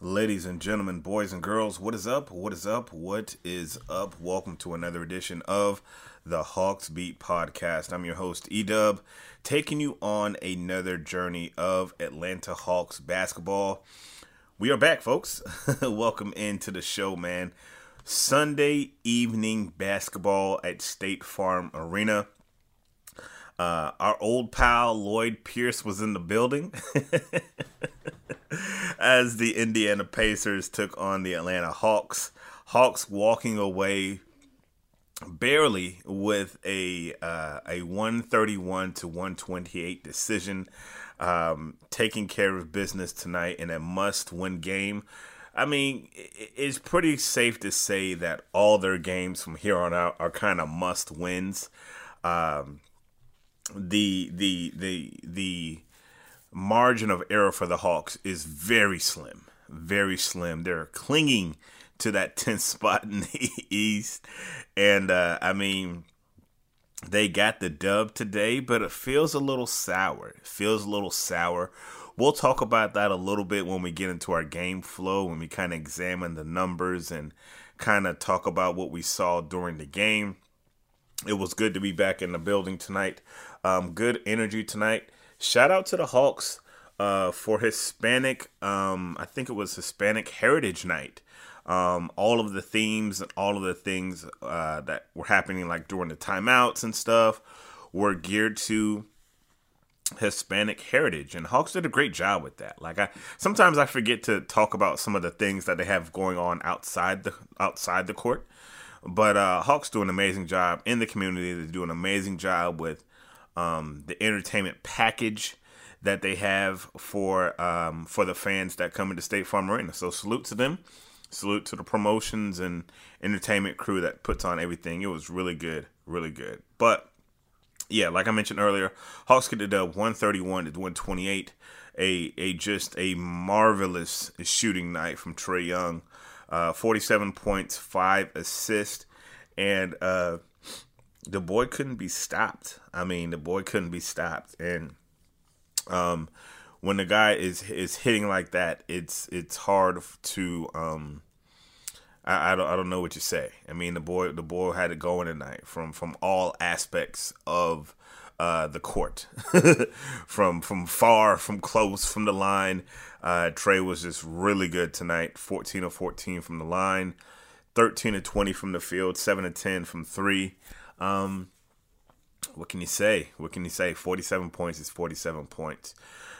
Ladies and gentlemen, boys and girls, what is up? What is up? What is up? Welcome to another edition of the Hawks Beat Podcast. I'm your host, Edub, taking you on another journey of Atlanta Hawks basketball. We are back, folks. Welcome into the show, man. Sunday evening basketball at State Farm Arena. Uh, our old pal Lloyd Pierce was in the building as the Indiana Pacers took on the Atlanta Hawks. Hawks walking away barely with a uh, a 131 to 128 decision, um, taking care of business tonight in a must-win game. I mean, it's pretty safe to say that all their games from here on out are kind of must wins. Um, the the the the margin of error for the Hawks is very slim, very slim. They're clinging to that 10th spot in the East, and uh, I mean. They got the dub today, but it feels a little sour. It feels a little sour. We'll talk about that a little bit when we get into our game flow, when we kind of examine the numbers and kind of talk about what we saw during the game. It was good to be back in the building tonight. Um, good energy tonight. Shout out to the Hawks uh, for Hispanic, um, I think it was Hispanic Heritage Night. Um, all of the themes and all of the things uh, that were happening, like during the timeouts and stuff, were geared to Hispanic heritage, and Hawks did a great job with that. Like I sometimes I forget to talk about some of the things that they have going on outside the outside the court, but uh, Hawks do an amazing job in the community. They do an amazing job with um, the entertainment package that they have for um, for the fans that come into State Farm Arena. So salute to them, salute to the promotions and entertainment crew that puts on everything. It was really good, really good, but yeah, like I mentioned earlier, Hawks get it up 131 to 128. A a just a marvelous shooting night from Trae Young. Uh, 47 points, five assists, and uh, the boy couldn't be stopped. I mean, the boy couldn't be stopped, and um, when the guy is is hitting like that, it's it's hard to um, I, I don't I don't know what you say. I mean, the boy the boy had it going tonight from from all aspects of uh, the court, from from far, from close, from the line. Uh, Trae was just really good tonight. 14 of 14 from the line, 13 of 20 from the field, 7 of 10 from three. Um, what can you say? What can you say? 47 points is 47 points.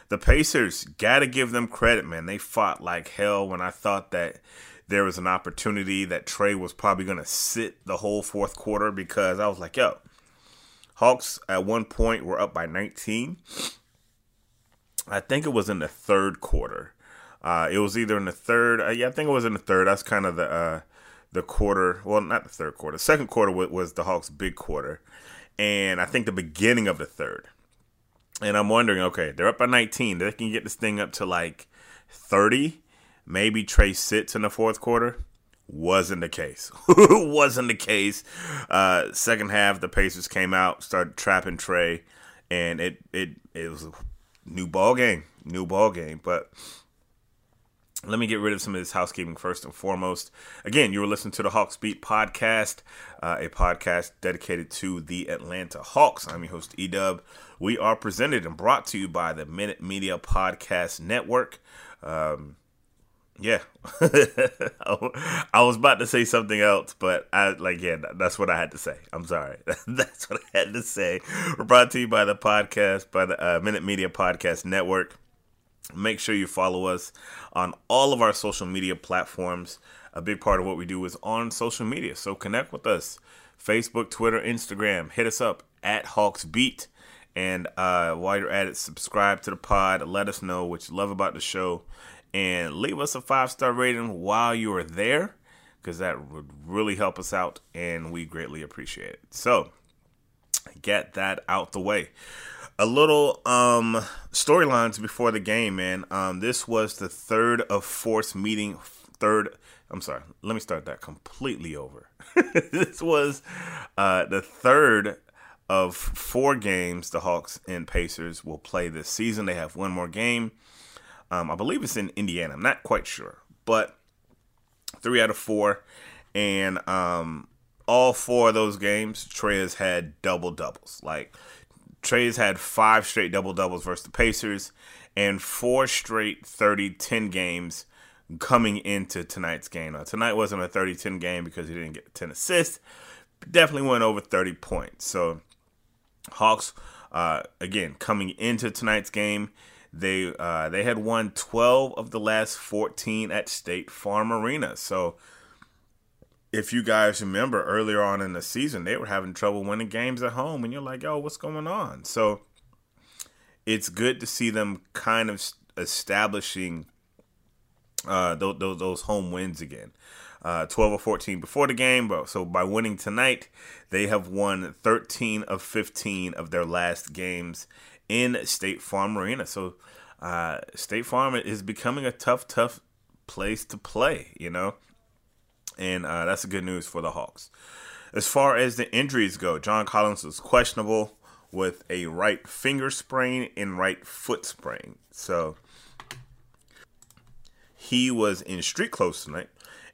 The Pacers, gotta give them credit, man. They fought like hell when I thought that there was an opportunity that Trae was probably going to sit the whole fourth quarter because I was like, yo, Hawks at one point were up by 19. I think it was in the third quarter. Uh, it was either in the third. Uh, yeah, I think it was in the third. That's kind of the uh, the quarter. Well, not the third quarter. Second quarter was, was the Hawks' big quarter, and I think the beginning of the third. And I'm wondering, okay, they're up by 19. They can get this thing up to like 30. Maybe Trae sits in the fourth quarter. Wasn't the case. Wasn't the case. Uh, second half, the Pacers came out, started trapping Trae, and it it it was a new ball game, new ball game. But let me get rid of some of this housekeeping first and foremost. Again, you were listening to the Hawks Beat podcast, uh, a podcast dedicated to the Atlanta Hawks. I'm your host, Edub. We are presented and brought to you by the Minute Media Podcast Network. Um, yeah, I was about to say something else, but I like yeah, that's what I had to say. I'm sorry, that's what I had to say. We're brought to you by the podcast, by the uh, Minute Media Podcast Network. Make sure you follow us on all of our social media platforms. A big part of what we do is on social media, so connect with us: Facebook, Twitter, Instagram. Hit us up at Hawks Beat. And uh, while you're at it, subscribe to the pod. Let us know what you love about the show and leave us a five star rating while you are there because that would really help us out and we greatly appreciate it. So, get that out the way. A little um storylines before the game, man. Um this was the third of fourth meeting third I'm sorry. Let me start that completely over. this was uh the third of four games the Hawks and Pacers will play this season. They have one more game um, I believe it's in Indiana. I'm not quite sure, but three out of four, and um, all four of those games, Trae has had double doubles. Like Trae's had five straight double doubles versus the Pacers, and four straight 30-10 games coming into tonight's game. Now, tonight wasn't a 30-10 game because he didn't get 10 assists, definitely went over 30 points. So Hawks, uh, again, coming into tonight's game, they uh, they had won 12 of the last 14 at State Farm Arena. So if you guys remember earlier on in the season, they were having trouble winning games at home, and you're like, "Yo, what's going on?" So it's good to see them kind of establishing uh, those, those, those home wins again. Uh, 12 or 14 before the game, but so by winning tonight, they have won 13 of 15 of their last games in State Farm Arena. So uh, State Farm is becoming a tough, tough place to play, you know, and uh, that's good news for the Hawks. As far as the injuries go, John Collins was questionable with a right finger sprain and right foot sprain. So he was in street clothes tonight.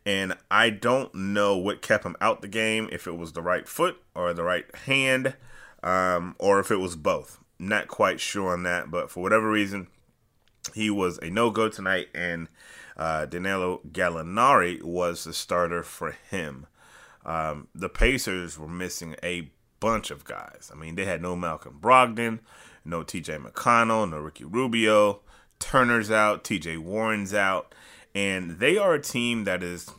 And I don't know what kept him out the game, if it was the right foot or the right hand, um, or if it was both. Not quite sure on that, but for whatever reason, he was a no go tonight, and uh, Danilo Gallinari was the starter for him. Um, the Pacers were missing a bunch of guys. I mean, they had no Malcolm Brogdon, no TJ McConnell, no Ricky Rubio. Turner's out, TJ Warren's out, and they are a team that is.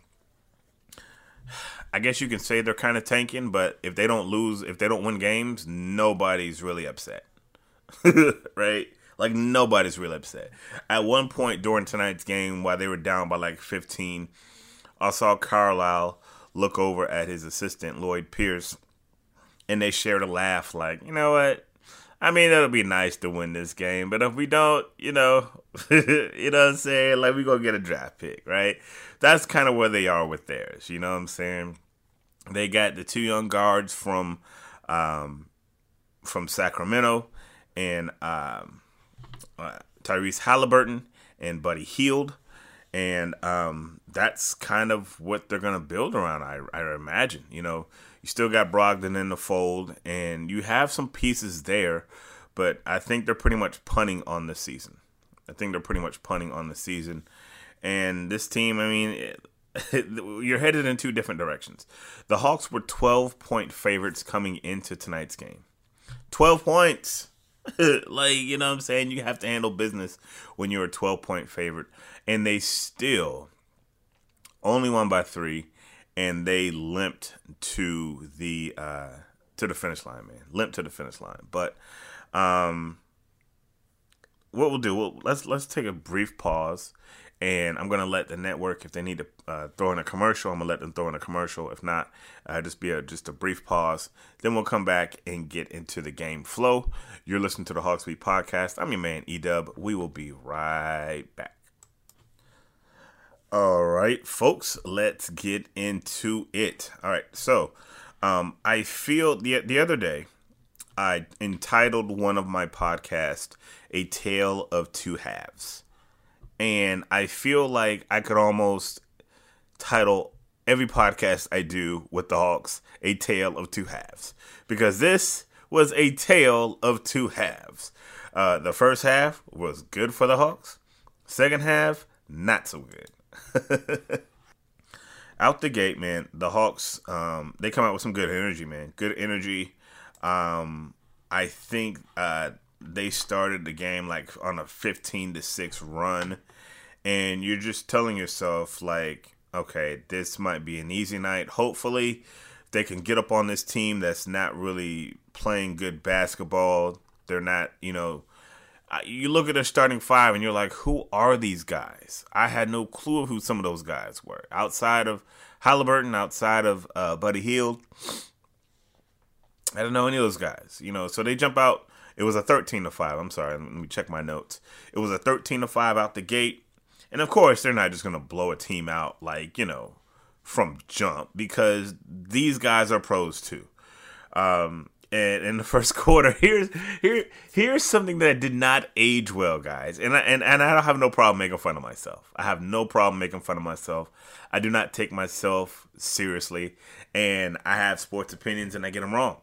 I guess you can say they're kind of tanking, but if they don't lose, if they don't win games, nobody's really upset. right? Like nobody's really upset. At one point during tonight's game, while they were down by like 15, I saw Carlisle look over at his assistant Lloyd Pierce, and they shared a laugh. Like, you know what? I mean, it'll be nice to win this game, but if we don't, you know, you know what I'm saying? Like, we gonna get a draft pick, right? That's kind of where they are with theirs. You know what I'm saying? They got the two young guards from um, from Sacramento, and um, uh, Tyrese Halliburton and Buddy Hield. And um, that's kind of what they're going to build around, I, I imagine. You know, you still got Brogdon in the fold, and you have some pieces there, but I think they're pretty much punting on the season. I think they're pretty much punting on the season. And this team, I mean, it, you're headed in two different directions. The Hawks were 12 point favorites coming into tonight's game. 12 points. like, you know what I'm saying? You have to handle business when you're a 12 point favorite. And they still only won by three, and they limped to the uh, to the finish line, man. Limped to the finish line. But um, what we'll do, we'll, let's let's take a brief pause and I'm gonna let the network, if they need to uh, throw in a commercial, I'm gonna let them throw in a commercial. If not, uh, just be a just a brief pause. Then we'll come back and get into the game flow. You're listening to the Hawks Beat podcast. I'm your man Edub. We will be right back. All right, folks, let's get into it. All right, so um, I feel the the other day I entitled one of my podcasts "A Tale of Two Halves." And I feel like I could almost title every podcast I do with the Hawks a tale of two halves because this was a tale of two halves. Uh, the first half was good for the Hawks. Second half, not so good. out the gate, man, the Hawks um, they come out with some good energy, man. Good energy. Um, I think uh, they started the game like on a 15 to 6 run and you're just telling yourself like okay this might be an easy night. Hopefully they can get up on this team that's not really playing good basketball. They're not you know you look at their starting five and you're like who are these guys? I had no clue of who some of those guys were. Outside of halliburton outside of uh, buddy hield i don't know any of those guys you know so they jump out. It was a 13 to 5 i'm sorry let me check my notes. It was a 13 to 5 out the gate and of course, they're not just going to blow a team out like, you know, from jump because these guys are pros too. Um, and in the first quarter, here's here here's something that did not age well, guys. And I, and and I don't have no problem making fun of myself. I have no problem making fun of myself. I do not take myself seriously, and I have sports opinions, and I get them wrong.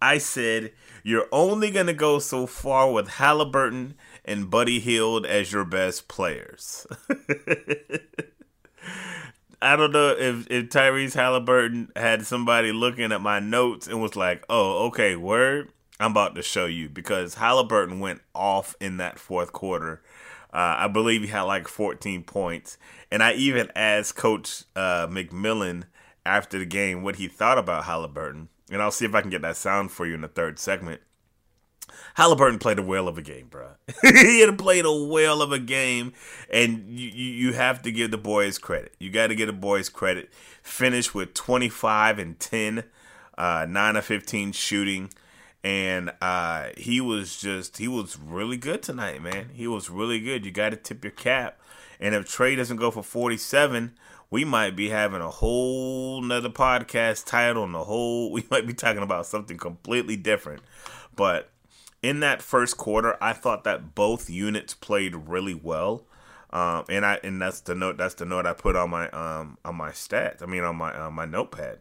I said you're only gonna go so far with Halliburton and Buddy Hield as your best players. I don't know if, if Tyrese Halliburton had somebody looking at my notes and was like, oh, okay, word, I'm about to show you because Halliburton went off in that fourth quarter. Uh, I believe he had like 14 points. And I even asked Coach uh, McMillan after the game what he thought about Halliburton. And I'll see if I can get that sound for you in the third segment. Halliburton played a whale of a game, bro. he had played a whale of a game, and you, you have to give the boys credit. You got to give the boys credit. Finished with 25 and 10, uh, 9 of 15 shooting, and uh, he was just, he was really good tonight, man. He was really good. You got to tip your cap. And if Trae doesn't go for 47, we might be having a whole nother podcast title and the whole, we might be talking about something completely different. But in that first quarter, I thought that both units played really well. Um, and I and that's the note that's the note I put on my um on my stats. I mean on my on my notepad.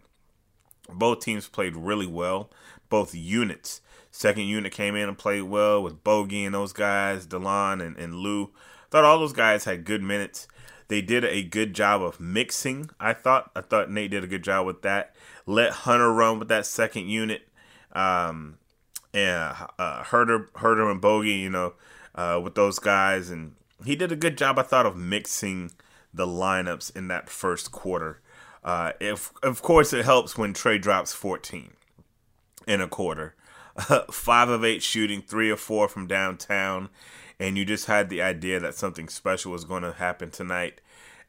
Both teams played really well. Both units. Second unit came in and played well with Bogey and those guys, Delon and, and Lou. Thought all those guys had good minutes. They did a good job of mixing. I thought. I thought Nate did a good job with that. Let Hunter run with that second unit. Um, and uh, Huerter, Huerter and Bogey, you know, uh, with those guys, and he did a good job, I thought, of mixing the lineups in that first quarter. Uh, if of course it helps when Trae drops 14 in a quarter, five of eight shooting, three or four from downtown, and you just had the idea that something special was going to happen tonight,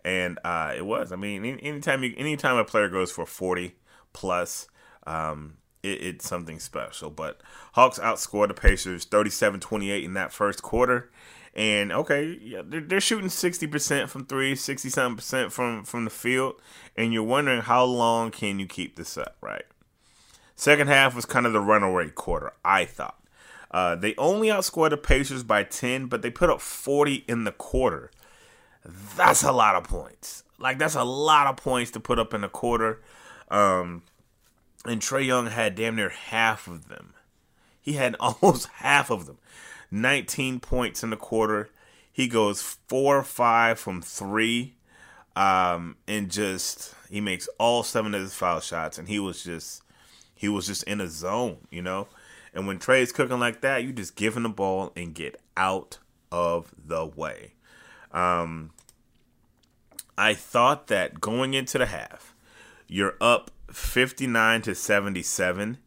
and uh, it was. I mean, anytime you, anytime a player goes for 40 plus, um, it, it's something special. But Hawks outscored the Pacers 37-28 in that first quarter. And okay, yeah, they're, they're shooting 60% from three, 60 something percent from, from the field. And you're wondering how long can you keep this up, right? Second half was kind of the runaway quarter, I thought. Uh, they only outscored the Pacers by 10, but they put up 40 in the quarter. That's a lot of points. Like, that's a lot of points to put up in a quarter. Um, and Trae Young had damn near half of them. He had almost half of them. 19 points in the quarter. He goes 4 or 5 from 3. Um, and just, he makes all seven of his foul shots. And he was just, he was just in a zone, you know? And when Trae's cooking like that, you just give him the ball and get out of the way. Um, I thought that going into the half, you're up 59 to 77.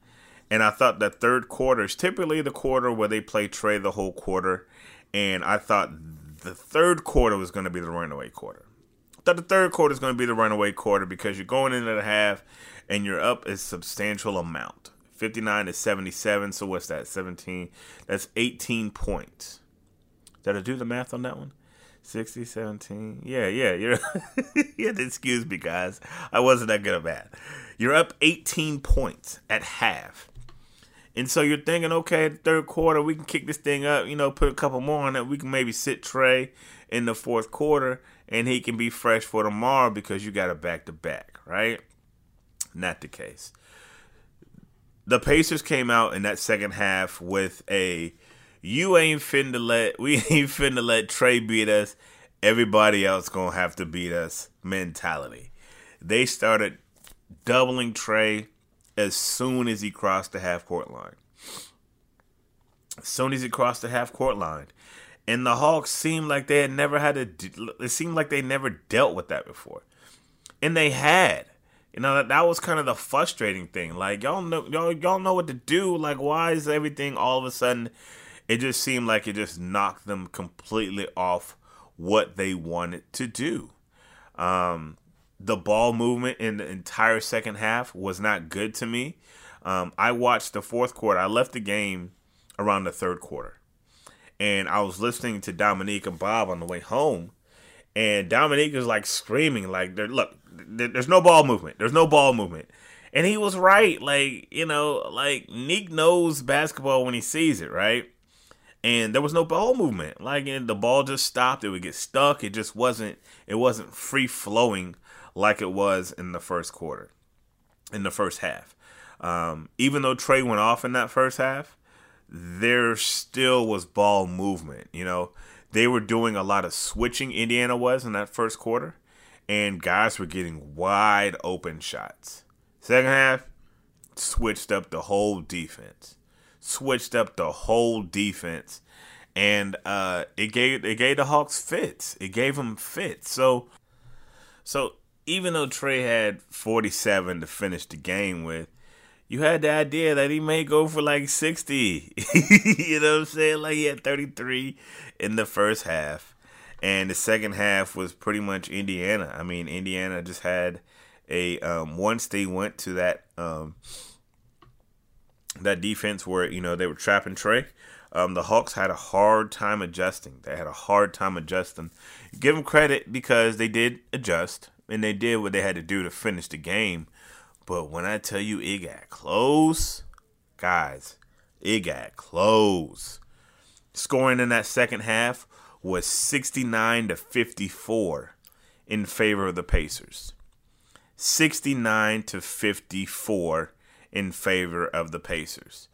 And I thought that third quarter is typically the quarter where they play Trae the whole quarter. And I thought the third quarter was going to be the runaway quarter. I thought the third quarter is going to be the runaway quarter because you're going into the half and you're up a substantial amount. 59 to 77. So what's that? 17. That's 18 points. Did I do the math on that one? 60, 17. Yeah, yeah. You're you have to excuse me, guys. I wasn't that good at math. You're up 18 points at half. And so you're thinking, okay, third quarter, we can kick this thing up, you know, put a couple more on it. We can maybe sit Trae in the fourth quarter and he can be fresh for tomorrow because you got a back to back, right? Not the case the Pacers came out in that second half with a you ain't finna let we ain't finna let Trae beat us. Everybody else gonna have to beat us mentality. They started doubling Trae as soon as he crossed the half court line. As soon as he crossed the half court line. And the Hawks seemed like they had never had to it seemed like they never dealt with that before. And they had. You know that that was kind of the frustrating thing. Like y'all know y'all y'all know what to do. Like why is everything all of a sudden? It just seemed like it just knocked them completely off what they wanted to do. Um, the ball movement in the entire second half was not good to me. Um, I watched the fourth quarter. I left the game around the third quarter, and I was listening to Dominique and Bob on the way home, and Dominique was like screaming, like, "Look, there's no ball movement. There's no ball movement." And he was right. Like, you know, like Nick knows basketball when he sees it, right? And there was no ball movement. Like, the ball just stopped. It would get stuck. It just wasn't. It wasn't free flowing like it was in the first quarter, in the first half. Um, even though Trae went off in that first half, there still was ball movement. You know, they were doing a lot of switching, Indiana was in that first quarter, and guys were getting wide open shots. Second half, switched up the whole defense. Switched up the whole defense. And uh, it gave it gave the Hawks fits. It gave them fits. So so even though Trae had 47 to finish the game with, you had the idea that he may go for like 60. you know what I'm saying? Like he had 33 in the first half. And the second half was pretty much Indiana. I mean, Indiana just had a um, once they went to that um, that defense where you know they were trapping Trae. Um, the Hawks had a hard time adjusting. They had a hard time adjusting. Give them credit because they did adjust and they did what they had to do to finish the game. But when I tell you it got close, guys, it got close. Scoring in that second half was 69 to 54 in favor of the Pacers. 69 to 54 in favor of the Pacers.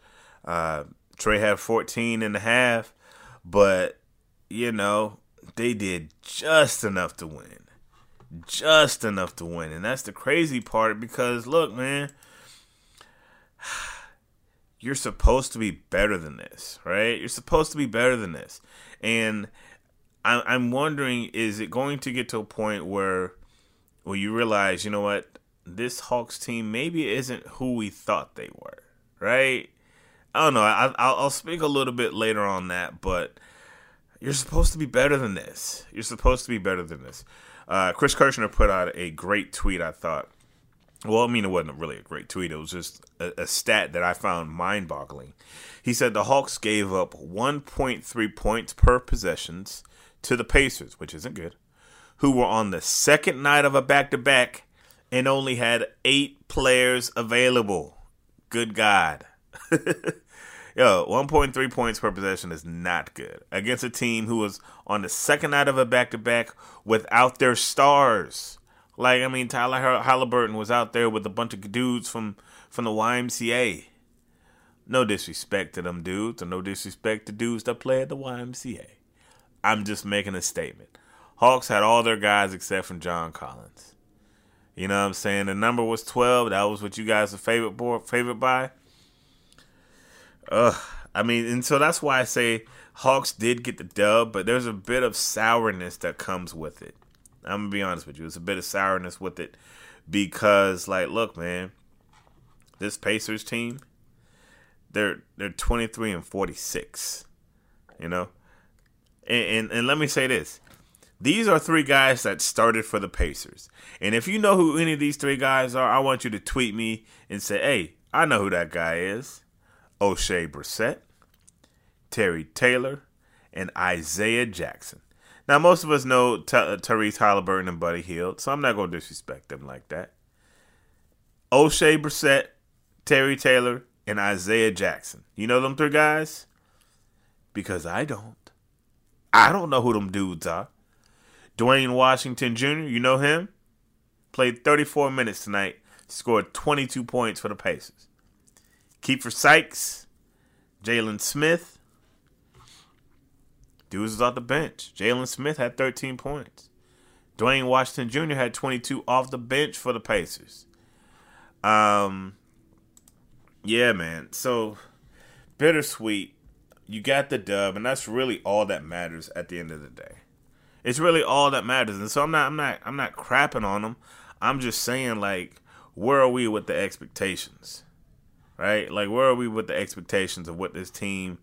Uh, Trae had 14 and a half, but you know, they did just enough to win just enough to win. And that's the crazy part because look, man, you're supposed to be better than this, right? You're supposed to be better than this. And I'm wondering, is it going to get to a point where, where you realize, you know what, this Hawks team maybe isn't who we thought they were, right? I don't know. I, I'll speak a little bit later on that, but you're supposed to be better than this. You're supposed to be better than this. Uh, Chris Kirschner put out a great tweet, I thought. Well, I mean, it wasn't really a great tweet. It was just a, a stat that I found mind boggling. He said the Hawks gave up 1.3 points per possessions to the Pacers, which isn't good, who were on the second night of a back to back and only had eight players available. Good God. Yo, 1.3 points per possession is not good against a team who was on the second night of a back to back without their stars. Like, I mean, Tyler Halliburton was out there with a bunch of dudes from, from the YMCA. No disrespect to them dudes, or no disrespect to dudes that play at the YMCA. I'm just making a statement. Hawks had all their guys except from John Collins. You know what I'm saying? The number was 12. That was what you guys are favorite board, favorite by. Ugh. I mean, and so that's why I say Hawks did get the dub, but there's a bit of sourness that comes with it. I'm gonna be honest with you. It's a bit of sourness with it because, like, look, man, this Pacers team, they're they're 23 and 46. You know, and, and, and let me say this: these are three guys that started for the Pacers. And if you know who any of these three guys are, I want you to tweet me and say, "Hey, I know who that guy is." Oshae Brissett, Terry Taylor, and Isaiah Jackson. Now, most of us know T- Tyrese Halliburton and Buddy Hield, so I'm not going to disrespect them like that. Oshae Brissett, Terry Taylor, and Isaiah Jackson. You know them three guys? Because I don't. I don't know who them dudes are. Duane Washington Jr., you know him? Played 34 minutes tonight, scored 22 points for the Pacers. Keifer Sykes, Jalen Smith. Dudes was off the bench. Jalen Smith had 13 points. Duane Washington Jr. had 22 off the bench for the Pacers. Um, yeah, man. So bittersweet. You got the dub, and that's really all that matters at the end of the day. It's really all that matters, and so I'm not, I'm not, I'm not crapping on them. I'm just saying, like, where are we with the expectations? right? Like, where are we with the expectations of what this team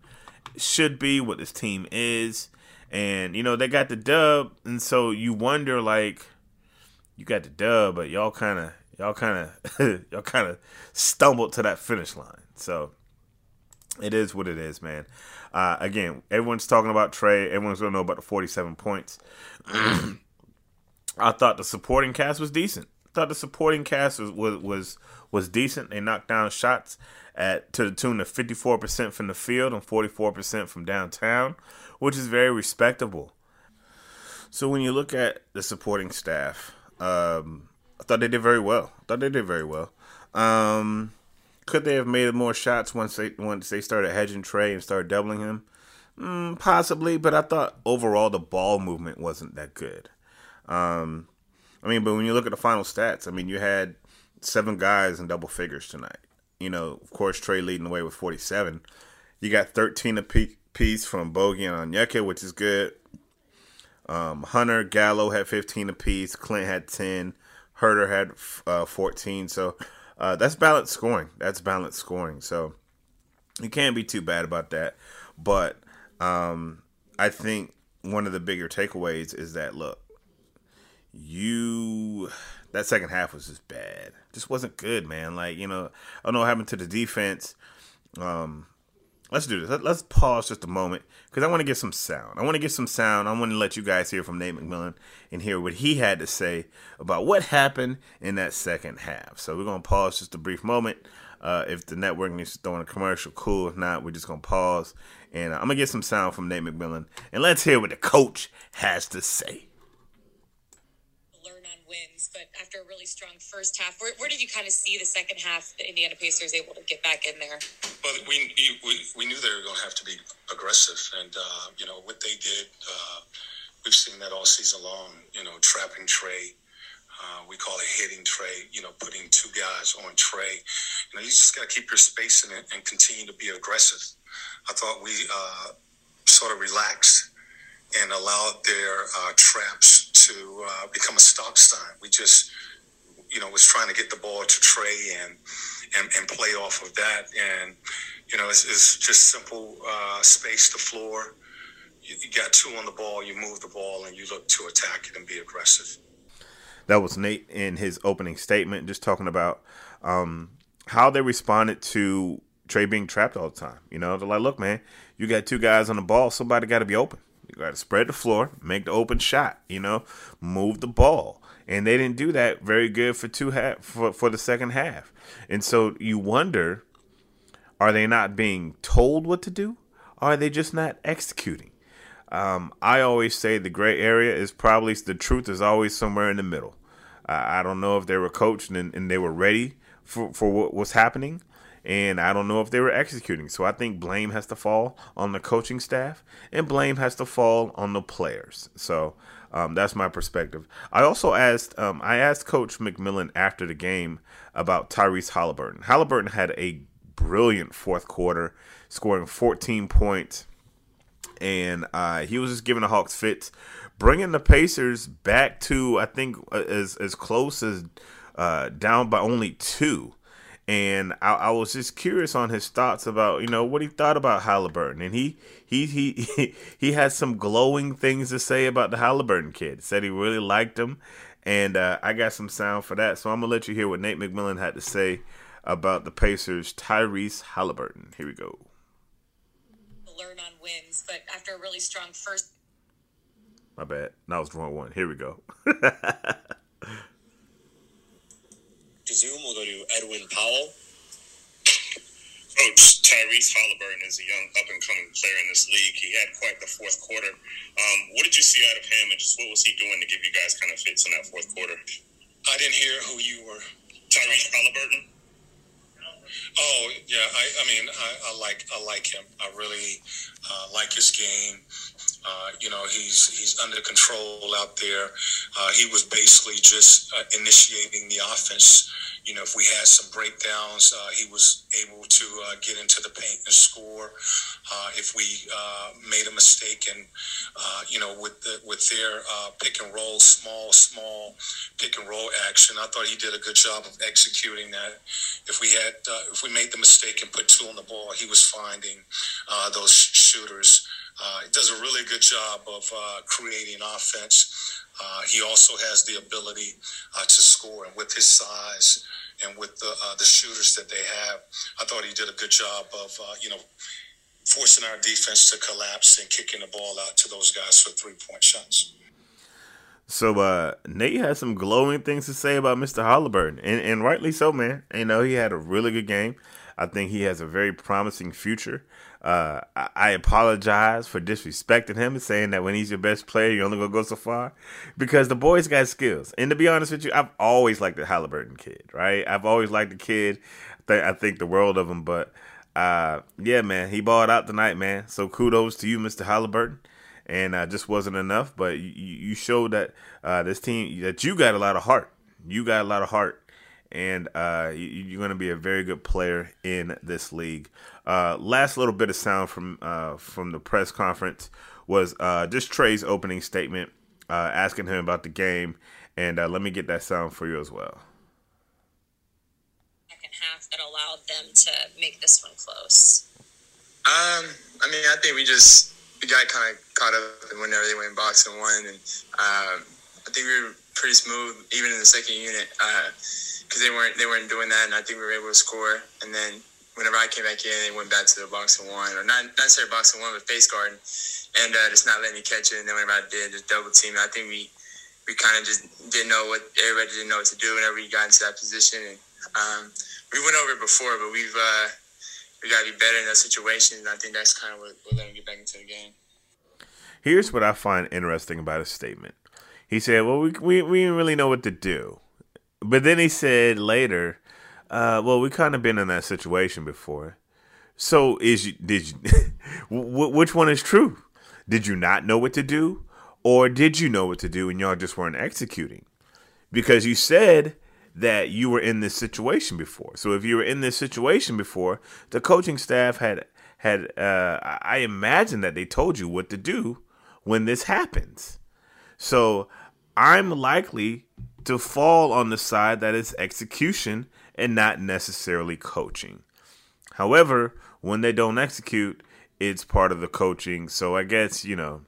should be, what this team is? And, you know, they got the dub, and so you wonder, like, you got the dub, but y'all kind of, y'all kind of, y'all kind of stumbled to that finish line. So it is what it is, man. Uh, again, everyone's talking about Trae. Everyone's gonna know about the 47 points. I thought the supporting cast was decent. I thought the supporting cast was was was was decent. They knocked down shots at to the tune of 54% from the field and 44% from downtown, which is very respectable. So when you look at the supporting staff, um, I thought they did very well. I thought they did very well. Um, could they have made more shots once they once they started hedging Trae and started doubling him? Mm, possibly, but I thought overall the ball movement wasn't that good. Um, I mean, but when you look at the final stats, I mean, you had seven guys in double figures tonight. You know, of course, Trae leading the way with 47. You got 13 apiece from Bogey and Onyeka, which is good. Um, Hunter, Gallo had 15 apiece. Clint had 10. Huerter had uh, 14. So uh, that's balanced scoring. That's balanced scoring. So you can't be too bad about that. But um, I think one of the bigger takeaways is that look, you that second half was just bad. Just wasn't good, man. Like you know, I don't know what happened to the defense. Um, let's do this. Let's pause just a moment because I want to get some sound. I want to get some sound. I want to let you guys hear from Nate McMillan and hear what he had to say about what happened in that second half. So we're gonna pause just a brief moment. Uh, if the network needs to throw in a commercial, cool. If not, we're just gonna pause and uh, I'm gonna get some sound from Nate McMillan and let's hear what the coach has to say wins, but after a really strong first half, where, where did you kind of see the second half the Indiana Pacers able to get back in there? Well, we we, we knew they were going to have to be aggressive, and uh, you know what they did. Uh, we've seen that all season long. You know, trapping Trae. Uh, we call it hitting Trae. You know, putting two guys on Trae. You know, you just got to keep your space in it and continue to be aggressive. I thought we uh, sort of relaxed and allowed their uh, traps to uh, become a stop sign. We just, you know, was trying to get the ball to Trae and and, and play off of that. And you know, it's, it's just simple uh, space the floor. You, you got two on the ball. You move the ball and you look to attack it and be aggressive. That was Nate in his opening statement, just talking about um, how they responded to Trae being trapped all the time. You know, they're like, look, man, you got two guys on the ball. Somebody got to be open. Got to spread the floor, make the open shot, you know, move the ball. And they didn't do that very good for two half for, for the second half. And so you wonder Are they not being told what to do? Or are they just not executing? Um, I always say the gray area is probably the truth is always somewhere in the middle. Uh, I don't know if they were coached and, and they were ready for, for what was happening, and I don't know if they were executing. So I think blame has to fall on the coaching staff, and blame has to fall on the players. So um, that's my perspective. I also asked um, I asked Coach McMillan after the game about Tyrese Halliburton. Halliburton had a brilliant fourth quarter, scoring 14 points and uh, he was just giving the Hawks fits, bringing the Pacers back to I think uh, as as close as uh, down by only two. And I, I, was just curious on his thoughts about you know what he thought about Halliburton, and he he he he had some glowing things to say about the Halliburton kid. Said he really liked him, and uh, I got some sound for that. So I'm gonna let you hear what Nate McMillan had to say about the Pacers' Tyrese Halliburton. Here we go learn on wins, but after a really strong first. My bad. That was the wrong one. Here we go. Presume we'll go to Edwin Powell. Coach Tyrese Halliburton is a young up and coming player in this league. He had quite the fourth quarter. Um, what did you see out of him, and just what was he doing to give you guys kind of fits in that fourth quarter? I didn't hear who you were. Tyrese Halliburton. Oh yeah, I, I mean I, I, like I like him. I really uh, like his game. Uh, you know he's he's under control out there. Uh, he was basically just uh, initiating the offense. You know if we had some breakdowns, uh, he was able to uh, get into the paint and score. if we made a mistake and you know with the, with their pick and roll, small small pick and roll action, I thought he did a good job of executing that. If we had if we made the mistake and put two on the ball, he was finding those shooters. Uh, he does a really good job of uh, creating offense. Uh, he also has the ability uh, to score, and with his size and with the uh, the shooters that they have, I thought he did a good job of you know forcing our defense to collapse and kicking the ball out to those guys for three point shots. So uh, Nate has some glowing things to say about Mr. Halliburton, and, and rightly so, man. You know he had a really good game. I think he has a very promising future. Uh, I, apologize for disrespecting him and saying that when he's your best player, you're only gonna go so far, because the boy's got skills. And to be honest with you, I've always liked the Halliburton kid, right? I've always liked the kid. I think the world of him, but uh, yeah, man, he balled out tonight, man. So kudos to you, Mr. Halliburton and uh, just wasn't enough. But you, you showed that uh, this team that you got a lot of heart. You got a lot of heart, and uh, you, are going to be a very good player in this league. Uh, last little bit of sound from uh, from the press conference was uh, just Trae's opening statement, asking him about the game, and let me get that sound for you as well. Second half that allowed them to make this one close. Um, I mean, I think we just we got kind of caught up and whenever they went box and one, and um, I think we were pretty smooth even in the second unit because uh, they weren't they weren't doing that, and I think we were able to score. And then whenever I came back in, they went back to the box and one, or not not necessarily box and one, but face guard, and uh, just not letting me catch it. And then whenever I did, just double team. I think we we kind of just didn't know what everybody didn't know what to do whenever we got into that position. And um, we went over it before, but we've uh, we got to be better in that situation. And I think that's kind of what, let them get back into the game. Here's what I find interesting about his statement. He said, "Well, we we, we didn't really know what to do," but then he said later, uh, "Well, we kind of been in that situation before." So is you, did you, which one is true? Did you not know what to do, or did you know what to do and y'all just weren't executing? Because you said that you were in this situation before. So if you were in this situation before, the coaching staff had had uh, I imagine that they told you what to do when this happens. So I'm likely to fall on the side that is execution and not necessarily coaching. However, when they don't execute, it's part of the coaching. So I guess, you know,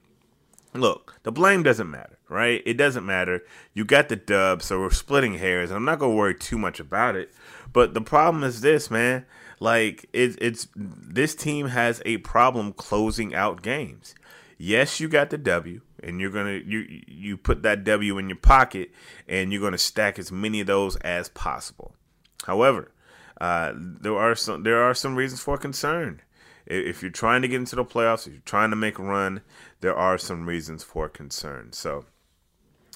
look, the blame doesn't matter right? It doesn't matter. You got the dub, so we're splitting hairs, and I'm not gonna worry too much about it. But the problem is this, man. Like it, it's this team has a problem closing out games. Yes, you got the W, and you're gonna you you put that W in your pocket, and you're gonna stack as many of those as possible. However, uh, there are some there are some reasons for concern. If you're trying to get into the playoffs, if you're trying to make a run, there are some reasons for concern. So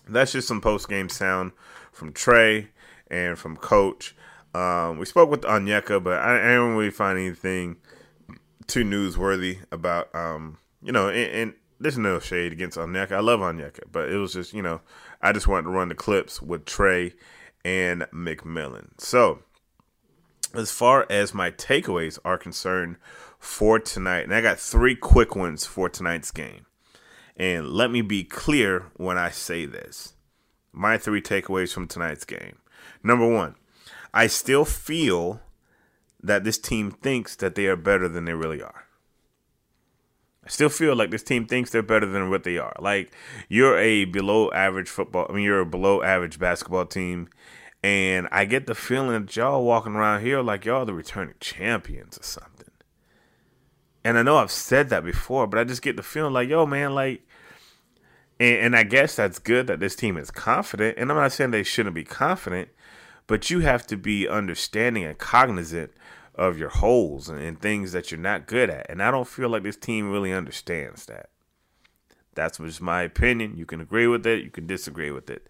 that's just some post game sound from Trae and from Coach. Um, we spoke with Onyeka, but I, I don't really find anything too newsworthy about um, you know, and, and there's no shade against Onyeka. I love Onyeka, but it was just, you know, I just wanted to run the clips with Trae and McMillan. So, as far as my takeaways are concerned for tonight, and I got three quick ones for tonight's game. And let me be clear when I say this. My three takeaways from tonight's game. Number one, I still feel that this team thinks that they are better than they really are. I still feel like this team thinks they're better than what they are. Like you're a below average football, I mean you're a below average basketball team, and I get the feeling that y'all walking around here like y'all the returning champions or something. And I know I've said that before, but I just get the feeling like, yo, man, like, and, and I guess that's good that this team is confident. And I'm not saying they shouldn't be confident, but you have to be understanding and cognizant of your holes and, and things that you're not good at. And I don't feel like this team really understands that. That's just my opinion. You can agree with it, you can disagree with it.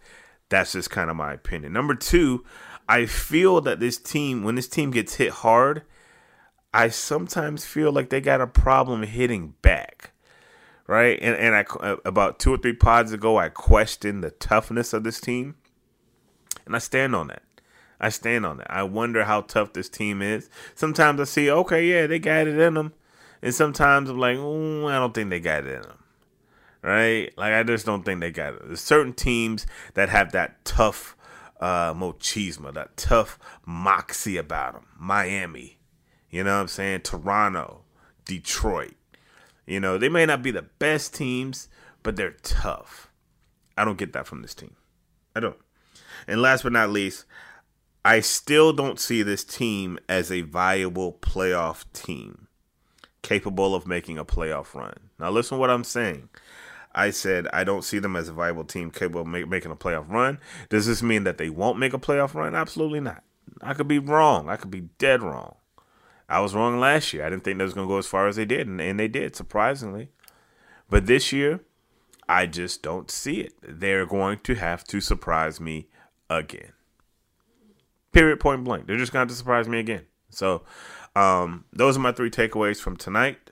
That's just kind of my opinion. Number two, I feel that this team, when this team gets hit hard, I sometimes feel like they got a problem hitting back. Right? And and I uh, about two or three pods ago I questioned the toughness of this team. And I stand on that. I stand on that. I wonder how tough this team is. Sometimes I see, okay, yeah, they got it in them, and sometimes I'm like, I don't think they got it in them. Right? Like I just don't think they got it. There's certain teams that have that tough uh, machismo, that tough moxie about them. Miami, you know what I'm saying? Toronto, Detroit. You know, they may not be the best teams, but they're tough. I don't get that from this team. I don't. And last but not least, I still don't see this team as a viable playoff team capable of making a playoff run. Now, listen to what I'm saying. I said I don't see them as a viable team capable of make, making a playoff run. Does this mean that they won't make a playoff run? Absolutely not. I could be wrong. I could be dead wrong. I was wrong last year. I didn't think they was going to go as far as they did, and, and they did, surprisingly. But this year, I just don't see it. They're going to have to surprise me again. Period, point blank. They're just going to surprise me again. So, um, those are my three takeaways from tonight.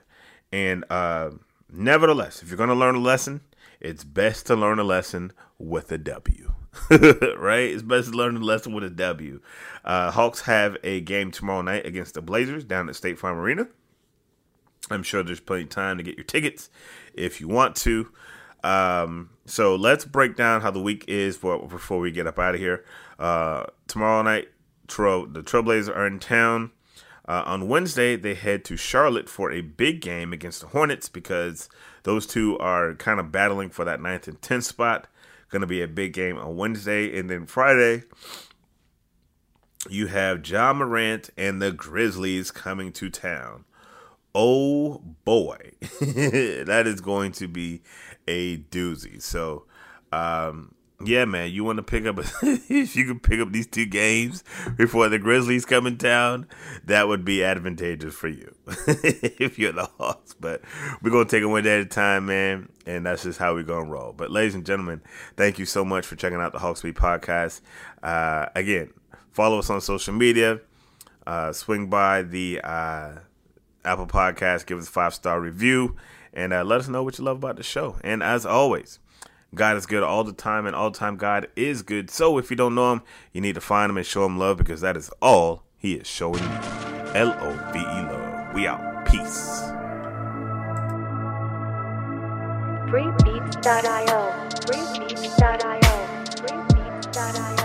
And uh, nevertheless, if you're going to learn a lesson, it's best to learn a lesson with a W. right? It's best to learn a lesson with a W. Uh, Hawks have a game tomorrow night against the Blazers down at State Farm Arena. I'm sure there's plenty of time to get your tickets if you want to. Um, so let's break down how the week is for, before we get up out of here. Uh, tomorrow night, The Trailblazers are in town. Uh, on Wednesday, they head to Charlotte for a big game against the Hornets because those two are kind of battling for that ninth and tenth spot. Going to be a big game on Wednesday. And then Friday, you have Ja Morant and the Grizzlies coming to town. Oh boy, that is going to be a doozy. So, um, yeah, man, you want to pick up if you can pick up these two games before the Grizzlies come in town, that would be advantageous for you if you're the Hawks. But we're gonna take it one day at a time, man, and that's just how we're gonna roll. But ladies and gentlemen, thank you so much for checking out the Hawks Beat podcast. Uh, again, follow us on social media. Uh, swing by the uh, Apple Podcast, give us a five star review, and uh, let us know what you love about the show. And as always God is good all the time, and all the time God is good. So if you don't know Him, you need to find Him and show Him love because that is all He is showing you. L O V E love. We out. Peace. Freebeats.io. Freebeats.io. Freebeats.io.